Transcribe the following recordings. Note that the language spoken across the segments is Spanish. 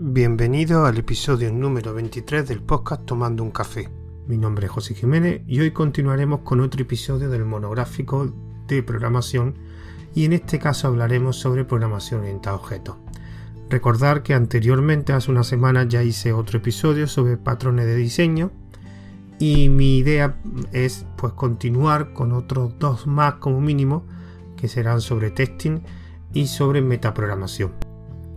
Bienvenido al episodio número 23 del podcast Tomando un café. Mi nombre es José Jiménez y hoy continuaremos con otro episodio del monográfico de programación y en este caso hablaremos sobre programación orientada a objetos. Recordar que anteriormente, hace una semana, ya hice otro episodio sobre patrones de diseño y mi idea es pues continuar con otros dos más como mínimo que serán sobre testing y sobre metaprogramación.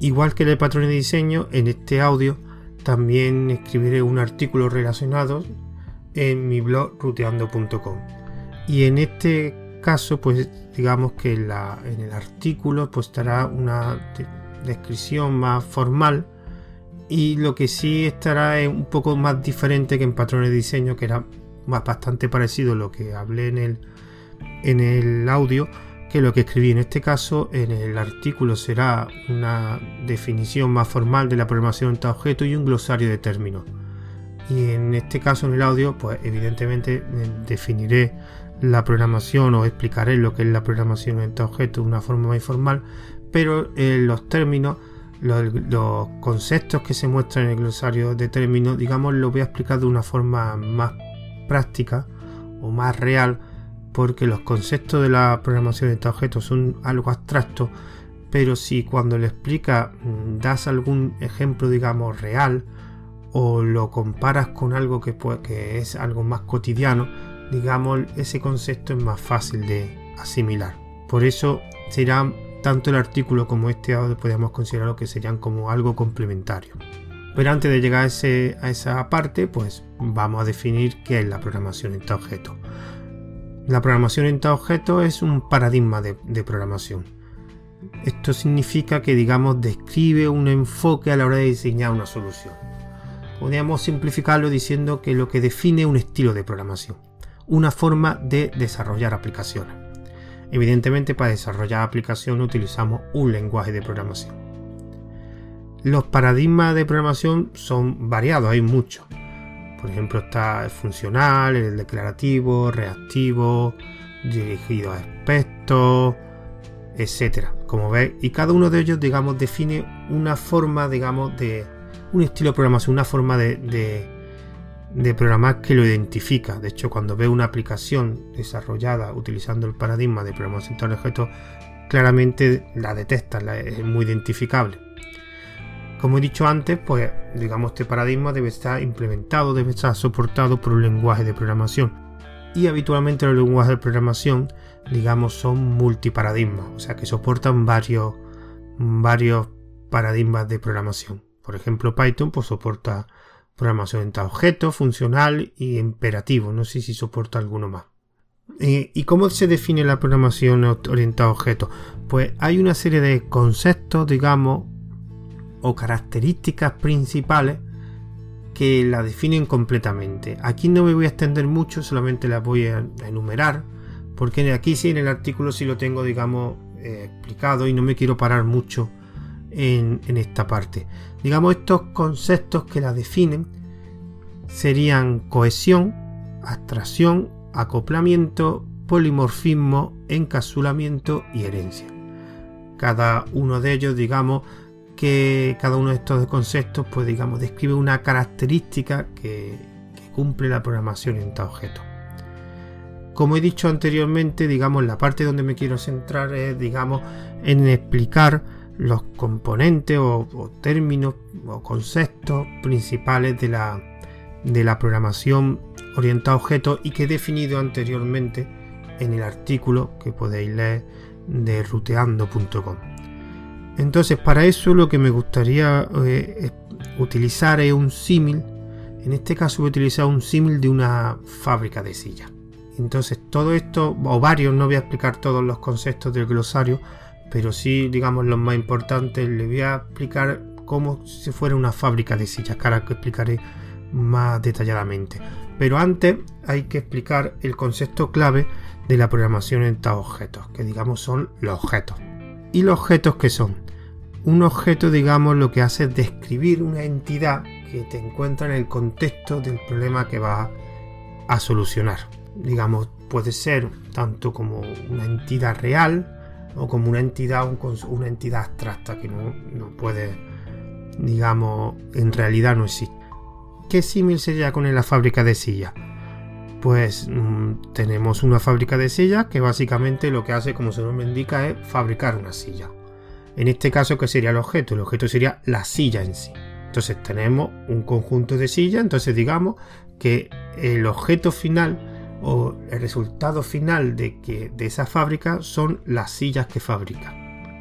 Igual que en el patrón de diseño, en este audio también escribiré un artículo relacionado en mi blog ruteando.com. Y en este caso, pues digamos que en, el artículo pues estará una descripción más formal y lo que sí estará es un poco más diferente que en patrones de diseño, que era más bastante parecido a lo que hablé en el, en el audio que lo que escribí en este caso en el artículo será una definición más formal de la programación de objeto y un glosario de términos. Y en este caso en el audio, pues evidentemente eh, definiré la programación o explicaré lo que es la programación en objeto de una forma más informal, pero eh, los términos, los, los, conceptos que se muestran en el glosario de términos, digamos, lo voy a explicar de una forma más práctica o más real porque los conceptos de la programación de objetos son algo abstractos, pero si cuando le explica mm, das algún ejemplo, digamos, real, o lo comparas con algo que, es algo más cotidiano, digamos, ese concepto es más fácil de asimilar. Por eso será tanto el artículo como este audio podríamos considerarlo que serían como algo complementario. Pero antes de llegar a, esa parte, pues vamos a definir qué es la programación en objeto. La programación en objeto es un paradigma de, programación. Esto significa que, digamos, describe un enfoque a la hora de diseñar una solución. Podríamos simplificarlo diciendo que lo que define un estilo de programación, una forma de desarrollar aplicaciones. Evidentemente, para desarrollar aplicaciones utilizamos un lenguaje de programación. Los paradigmas de programación son variados, hay muchos. Por ejemplo, está el funcional, el declarativo, reactivo, dirigido a aspectos, etcétera. Como veis, y cada uno de ellos, digamos, define una forma, digamos, de un estilo de programación, una forma de, programar que lo identifica. De hecho, cuando ve una aplicación desarrollada utilizando el paradigma de programación de objetos, claramente la detecta, es muy identificable. Como he dicho antes, pues digamos este paradigma debe estar implementado, debe estar soportado por un lenguaje de programación. Y habitualmente los lenguajes de programación, digamos, son multiparadigmas, o sea que soportan varios, varios paradigmas de programación. Por ejemplo, Python pues, soporta programación orientada a objetos, funcional y imperativo. No sé si soporta alguno más. ¿Y cómo se define la programación orientada a objetos? Pues hay una serie de conceptos, digamos, o características principales que la definen completamente. Aquí no me voy a extender mucho, solamente las voy a enumerar, porque aquí sí en el artículo sí lo tengo, digamos, eh, explicado y no me quiero parar mucho en, en esta parte. Digamos, estos conceptos que la definen serían cohesión, abstracción, acoplamiento, polimorfismo, encapsulamiento y herencia. Cada uno de ellos, digamos, que cada uno de estos conceptos, pues digamos, describe una característica que, cumple la programación en tal objeto. Como he dicho anteriormente, digamos, la parte donde me quiero centrar es, digamos, en explicar los componentes o, términos o conceptos principales de la, de la programación orientada a objetos y que he definido anteriormente en el artículo que podéis leer de ruteando.com. Entonces, para eso lo que me gustaría eh, utilizar es un símil. En este caso voy a utilizar un símil de una fábrica de sillas. Entonces, todo esto, o varios, no voy a explicar todos los conceptos del glosario, pero sí, digamos, los más importantes, le voy a explicar como si fuera una fábrica de sillas, que ahora que explicaré más detalladamente. Pero antes hay que explicar el concepto clave de la programación en objetos, que digamos son los objetos. ¿Y los objetos que son? Un objeto, digamos, lo que hace es describir una entidad que te encuentra en el contexto del problema que va a solucionar. Digamos, puede ser tanto como una entidad real o como una entidad, una entidad abstracta que no, no puede digamos, en realidad no existe. ¿Qué símil sería con la fábrica de sillas? Pues mm, tenemos una fábrica de sillas que básicamente lo que hace, como su nombre indica, es fabricar una silla. En este caso, ¿qué sería el objeto? El objeto sería la silla en sí. Entonces tenemos un conjunto de sillas, entonces digamos que el objeto final o el resultado final de, que, de esa fábrica son las sillas que fabrica.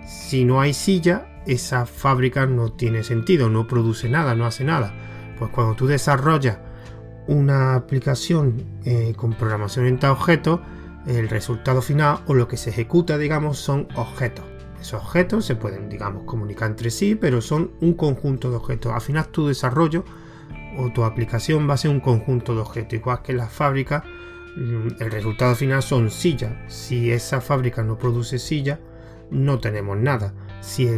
Si no hay silla, esa fábrica no tiene sentido, no produce nada, no hace nada. Pues cuando tú desarrollas una aplicación eh, con programación orientada a objetos, el resultado final o lo que se ejecuta, digamos, son objetos. Esos objetos se pueden, digamos, comunicar entre sí, pero son un conjunto de objetos. Al final tu desarrollo o tu aplicación va a ser un conjunto de objetos, igual que en la fábrica, mm, el resultado final son sillas. Si esa fábrica no produce sillas, no tenemos nada. Si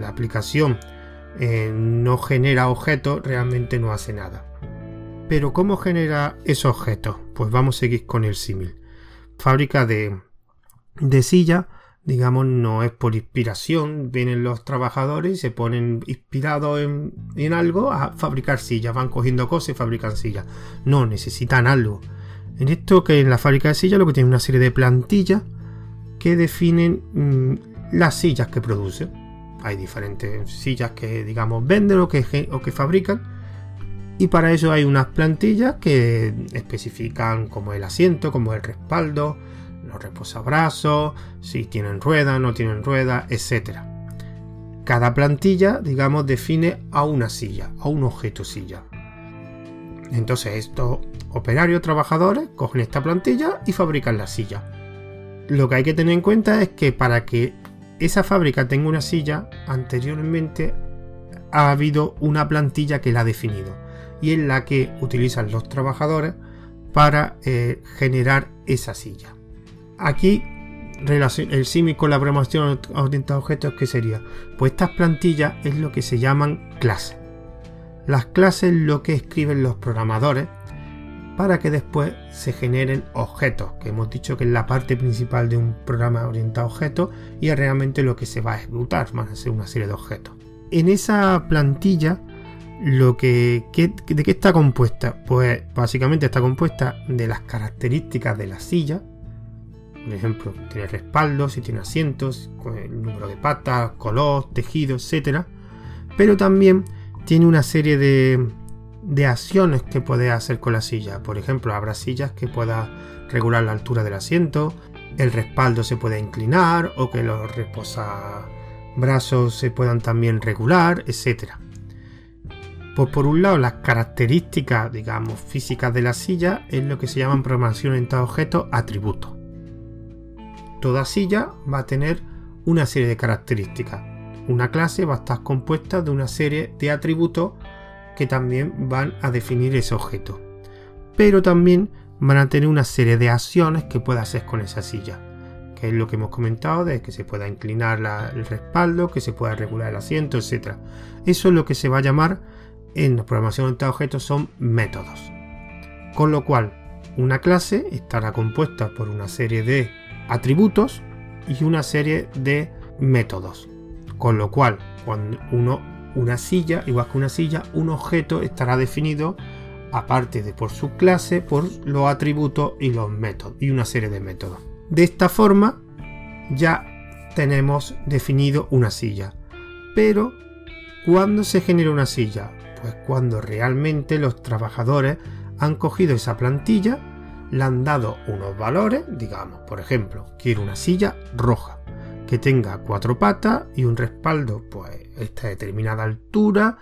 la aplicación eh, no genera objetos, realmente no hace nada. Pero ¿cómo genera esos objetos? Pues vamos a seguir con el símil. Fábrica de, de silla, digamos, no es por inspiración. Vienen los trabajadores y se ponen inspirados en, en algo a fabricar sillas. Van cogiendo cosas y fabrican sillas. No, necesitan algo. En esto que en la fábrica de sillas lo que tiene una serie de plantillas que definen mm, las sillas que produce. Hay diferentes sillas que, digamos, venden o que, o que fabrican y para eso hay unas plantillas que especifican como el asiento, como el respaldo, los reposabrazos, si tienen rueda, no tienen rueda, etc. Cada plantilla, digamos, define a una silla, a un objeto silla. Entonces estos operarios trabajadores cogen esta plantilla y fabrican la silla. Lo que hay que tener en cuenta es que para que esa fábrica tenga una silla, anteriormente ha habido una plantilla que la ha definido y en la que utilizan los trabajadores para eh, generar esa silla. Aquí el símil con la programación orientada a objetos, ¿qué sería? Pues estas plantillas es lo que se llaman clases. Las clases es lo que escriben los programadores para que después se generen objetos, que hemos dicho que es la parte principal de un programa orientado a objetos y es realmente lo que se va a ejecutar, van a ser una serie de objetos. En esa plantilla lo que, ¿De qué está compuesta? Pues básicamente está compuesta de las características de la silla. Por ejemplo, tiene respaldo, si tiene asientos, el número de patas, color, tejido, etc. Pero también tiene una serie de, de acciones que puede hacer con la silla. Por ejemplo, habrá sillas que pueda regular la altura del asiento, el respaldo se puede inclinar o que los reposabrazos se puedan también regular, etcétera. Pues por un lado, las características, digamos, físicas de la silla es lo que se llama en programación orientada a objetos atributos. Toda silla va a tener una serie de características. Una clase va a estar compuesta de una serie de atributos que también van a definir ese objeto. Pero también van a tener una serie de acciones que pueda hacer con esa silla. Que es lo que hemos comentado de que se pueda inclinar el respaldo, que se pueda regular el asiento, etc. Eso es lo que se va a llamar en la programación orientada a objetos son métodos. Con lo cual, una clase estará compuesta por una serie de atributos y una serie de métodos. Con lo cual, cuando uno, una silla, igual que una silla, un objeto estará definido aparte de por su clase, por los atributos y los métodos, y una serie de métodos. De esta forma, ya tenemos definido una silla. Pero, ¿cuándo se genera una silla? Pues cuando realmente los trabajadores han cogido esa plantilla, le han dado unos valores, digamos, por ejemplo, quiero una silla roja, que tenga cuatro patas y un respaldo, pues, esta determinada altura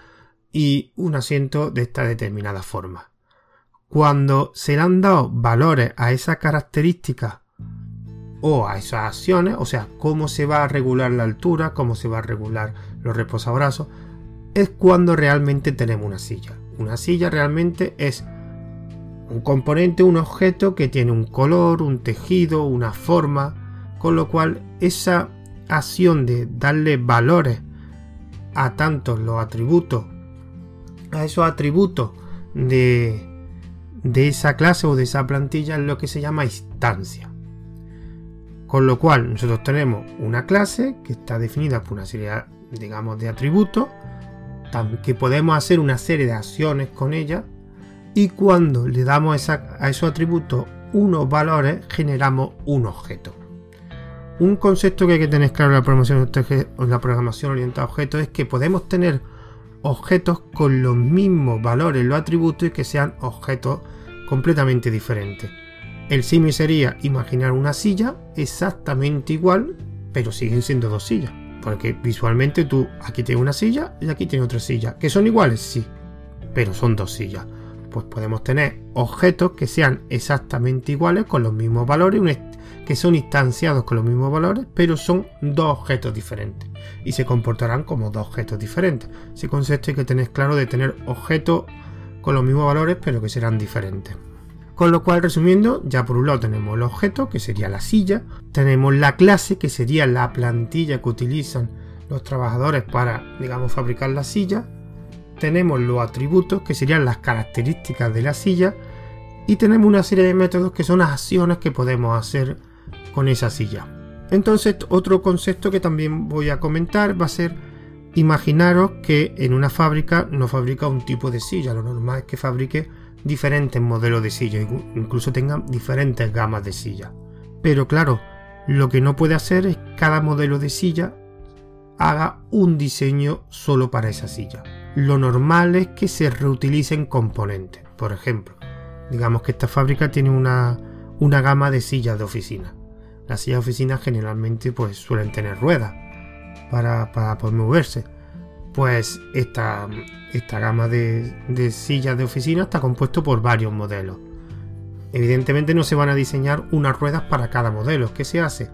y un asiento de esta determinada forma. Cuando se le han dado valores a esas características o a esas acciones, o sea, cómo se va a regular la altura, cómo se va a regular los reposabrazos, es cuando realmente tenemos una silla. Una silla realmente es un componente, un objeto que tiene un color, un tejido, una forma, con lo cual esa acción de darle valores a tantos los atributos, a esos atributos de, de esa clase o de esa plantilla es lo que se llama instancia. Con lo cual nosotros tenemos una clase que está definida por una serie, digamos, de atributos que podemos hacer una serie de acciones con ella y cuando le damos a esos atributos unos valores generamos un objeto. Un concepto que hay que tener claro en la programación, en la programación orientada a objetos es que podemos tener objetos con los mismos valores, los atributos y que sean objetos completamente diferentes. El símil sería imaginar una silla exactamente igual, pero siguen siendo dos sillas. Porque visualmente tú aquí tienes una silla y aquí tienes otra silla. ¿Que son iguales? Sí, pero son dos sillas. Pues podemos tener objetos que sean exactamente iguales con los mismos valores, que son instanciados con los mismos valores, pero son dos objetos diferentes y se comportarán como dos objetos diferentes. Ese concepto hay que tener claro de tener objetos con los mismos valores, pero que serán diferentes. Con lo cual, resumiendo, ya por un lado tenemos el objeto, que sería la silla, tenemos la clase, que sería la plantilla que utilizan los trabajadores para, digamos, fabricar la silla, tenemos los atributos, que serían las características de la silla, y tenemos una serie de métodos que son las acciones que podemos hacer con esa silla. Entonces, otro concepto que también voy a comentar va a ser imaginaros que en una fábrica no fabrica un tipo de silla, lo normal es que fabrique diferentes modelos de silla, incluso tengan diferentes gamas de silla. Pero claro, lo que no puede hacer es cada modelo de silla haga un diseño solo para esa silla. Lo normal es que se reutilicen componentes. Por ejemplo, digamos que esta fábrica tiene una, una gama de sillas de oficina. Las sillas de oficina generalmente pues, suelen tener ruedas para, para poder moverse pues esta, esta gama de, sillas de oficina está compuesto por varios modelos. Evidentemente no se van a diseñar unas ruedas para cada modelo. ¿Qué se hace?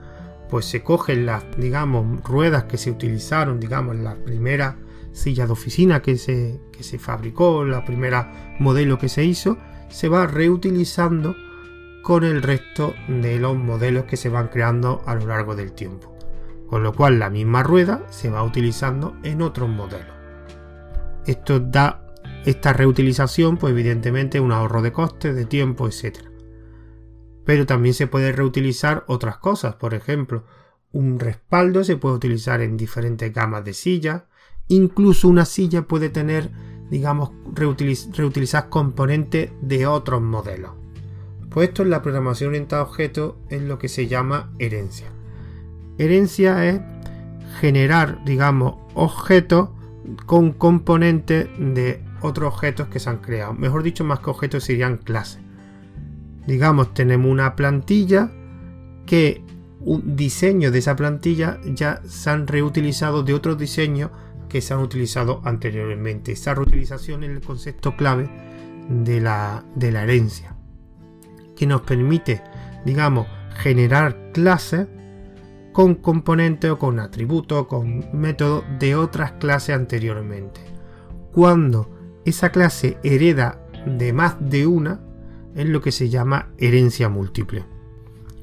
Pues se cogen las, digamos, ruedas que se utilizaron, digamos, en la primera silla de oficina que se, que se fabricó, la primera modelo que se hizo, se va reutilizando con el resto de los modelos que se van creando a lo largo del tiempo con lo cual la misma rueda se va utilizando en otros modelos. Esto da esta reutilización, pues evidentemente un ahorro de costes, de tiempo, etc. Pero también se puede reutilizar otras cosas, por ejemplo, un respaldo se puede utilizar en diferentes gamas de sillas, incluso una silla puede tener, digamos, reutilizar componentes de otros modelos. Pues esto en la programación orientada a objetos es lo que se llama herencia. Herencia es generar, digamos, objetos con componentes de otros objetos que se han creado. Mejor dicho, más que objetos serían clases. Digamos, tenemos una plantilla que un diseño de esa plantilla ya se han reutilizado de otros diseños que se han utilizado anteriormente. Esa reutilización es el concepto clave de la, de la herencia, que nos permite, digamos, generar clases con componentes o con atributos o con métodos de otras clases anteriormente. Cuando esa clase hereda de más de una, es lo que se llama herencia múltiple.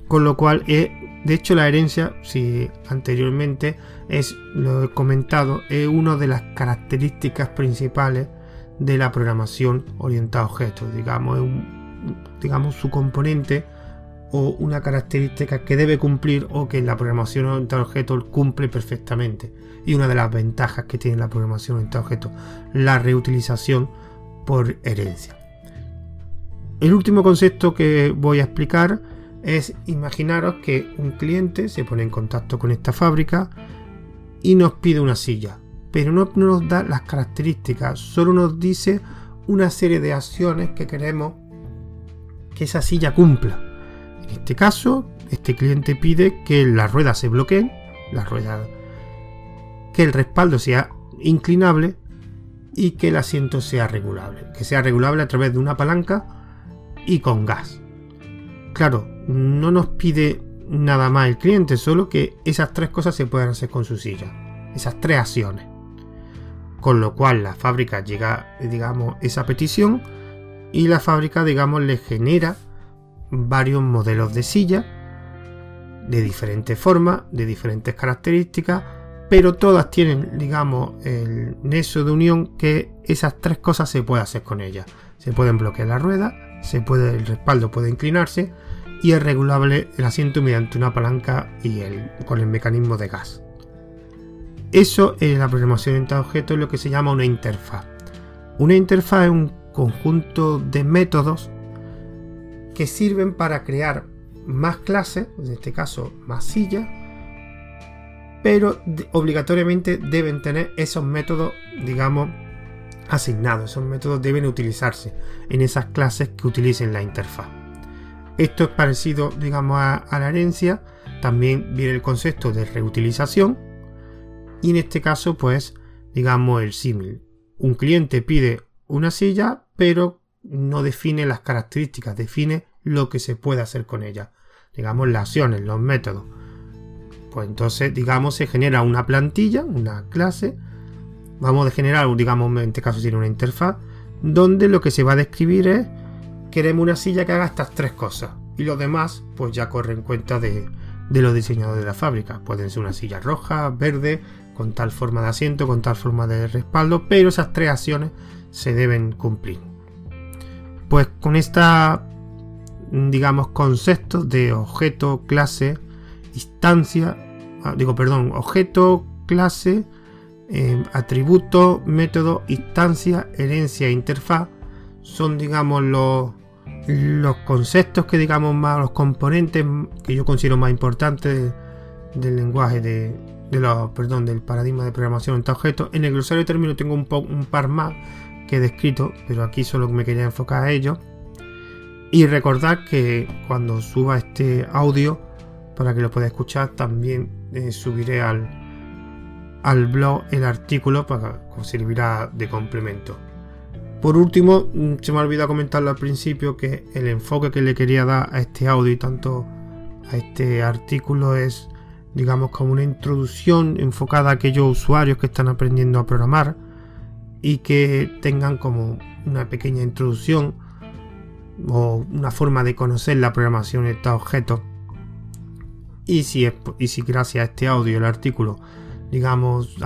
Con lo cual, de hecho, la herencia, si anteriormente es, lo he comentado, es una de las características principales de la programación orientada a objetos. Digamos, digamos su componente o una característica que debe cumplir o que la programación orientada a objetos cumple perfectamente. Y una de las ventajas que tiene la programación orientada a objetos, la reutilización por herencia. El último concepto que voy a explicar es imaginaros que un cliente se pone en contacto con esta fábrica y nos pide una silla, pero no nos da las características, solo nos dice una serie de acciones que queremos que esa silla cumpla. En este caso, este cliente pide que las ruedas se bloqueen, que el respaldo sea inclinable y que el asiento sea regulable, que sea regulable a través de una palanca y con gas. Claro, no nos pide nada más el cliente, solo que esas tres cosas se pueden hacer con su silla, esas tres acciones. Con lo cual la fábrica llega, digamos, esa petición y la fábrica, digamos, le genera varios modelos de silla de diferentes formas, de diferentes características, pero todas tienen, digamos, el nexo de unión que esas tres cosas se puede hacer con ellas. Se pueden bloquear la rueda, se puede, el respaldo puede inclinarse y es regulable el asiento mediante una palanca y el, con el mecanismo de gas. eso en la programación orientada a objetos es lo que se llama una interfaz. Una interfaz es un conjunto de métodos que sirven para crear más clases, en este caso más sillas, pero obligatoriamente deben tener esos métodos, digamos, asignados. Esos métodos deben utilizarse en esas clases que utilicen la interfaz. Esto es parecido, digamos, a, la herencia. También viene el concepto de reutilización. Y en este caso, pues, digamos, el símil. Un cliente pide una silla, pero no define las características, define lo que se puede hacer con ella. Digamos, las acciones, los métodos. Pues entonces, digamos, se genera una plantilla, una clase. Vamos a generar, digamos, en este caso tiene una interfaz, donde lo que se va a describir es, queremos una silla que haga estas tres cosas. Y los demás, pues ya corren cuenta de, de los diseñadores de la fábrica. Pueden ser una silla roja, verde, con tal forma de asiento, con tal forma de respaldo, pero esas tres acciones se deben cumplir. Pues con esta, digamos, conceptos de objeto, clase, instancia, Ah, digo, perdón, objeto, clase, em, atributo, método, instancia, herencia, interfaz, son, digamos, los, los conceptos que, digamos, más, los componentes que yo considero más importantes del lenguaje de, los, perdón, del paradigma de programación en objetos. En el glosario de términos tengo un, un par más que he descrito, pero aquí solo me quería enfocar a ello. Y recordad que cuando suba este audio, para que lo pueda escuchar, también eh, subiré al, al blog el artículo para que servirá de complemento. Por último, mm, se me ha olvidado comentarlo al principio que el enfoque que le quería dar a este audio y tanto a este artículo es, digamos, como una introducción enfocada a aquellos usuarios que están aprendiendo a programar y que tengan como una pequeña introducción o una forma de conocer la programación de estos objetos. Y si, y si gracias a este audio, el artículo, digamos,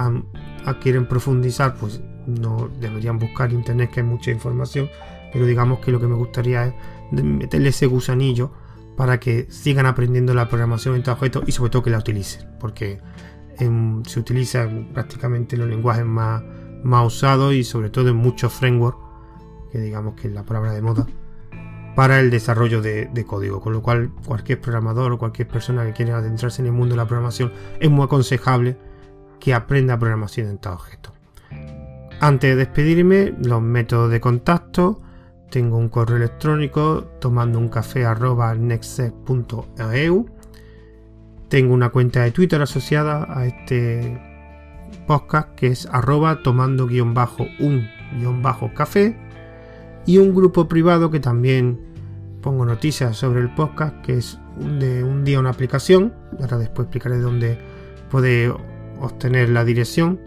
quieren profundizar, pues no deberían buscar internet que hay mucha información, pero digamos que lo que me gustaría es meterle ese gusanillo para que sigan aprendiendo la programación en objetos y sobre todo que la utilicen, porque se utiliza prácticamente los lenguajes más, más usados y sobre todo en muchos frameworks, que digamos que es la palabra de moda, para el desarrollo de, código, con lo cual cualquier programador o cualquier persona que quiera adentrarse en el mundo de la programación es muy aconsejable que aprenda programación en tal objeto. Antes de despedirme, los métodos de contacto. Tengo un correo electrónico tomando un café Tengo una cuenta de Twitter asociada a este podcast que es arroba tomando guion bajo un guion bajo café y un grupo privado que también pongo noticias sobre el podcast, que es de un día una aplicación. Ahora después explicaré dónde puede obtener la dirección.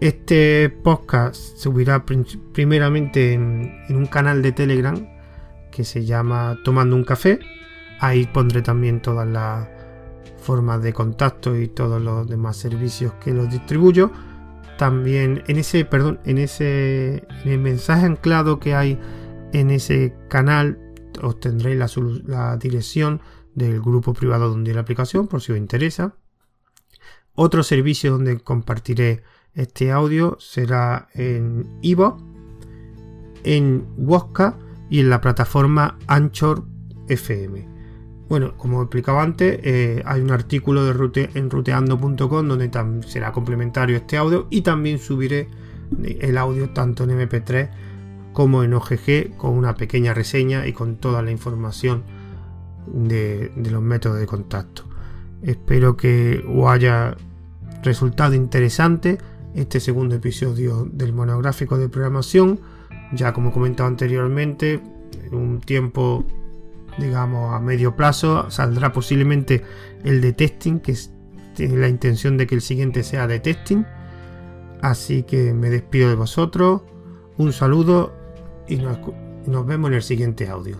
Este podcast subirá primeramente en, un canal de Telegram que se llama Tomando un Café. Ahí pondré también todas las formas de contacto y todos los demás servicios que los distribuyo. También en ese, perdón, en ese en el mensaje anclado que hay en ese canal obtendréis la, la dirección del grupo privado donde la aplicación por si os interesa. Otro servicio donde compartiré este audio será en Ivo, en Wosca y en la plataforma Anchor FM. Bueno, como explicaba antes, eh, hay un artículo de en ruteando.com donde será complementario este audio y también subiré el audio tanto en MP3 como en OGG con una pequeña reseña y con toda la información de, los métodos de contacto. Espero que os haya resultado interesante este segundo episodio del monográfico de programación. Ya como he comentado anteriormente, en un tiempo, digamos, a medio plazo, saldrá posiblemente el de testing, que tiene la intención de que el siguiente sea de testing. Así que me despido de vosotros. Un saludo y nos, vemos en el siguiente audio.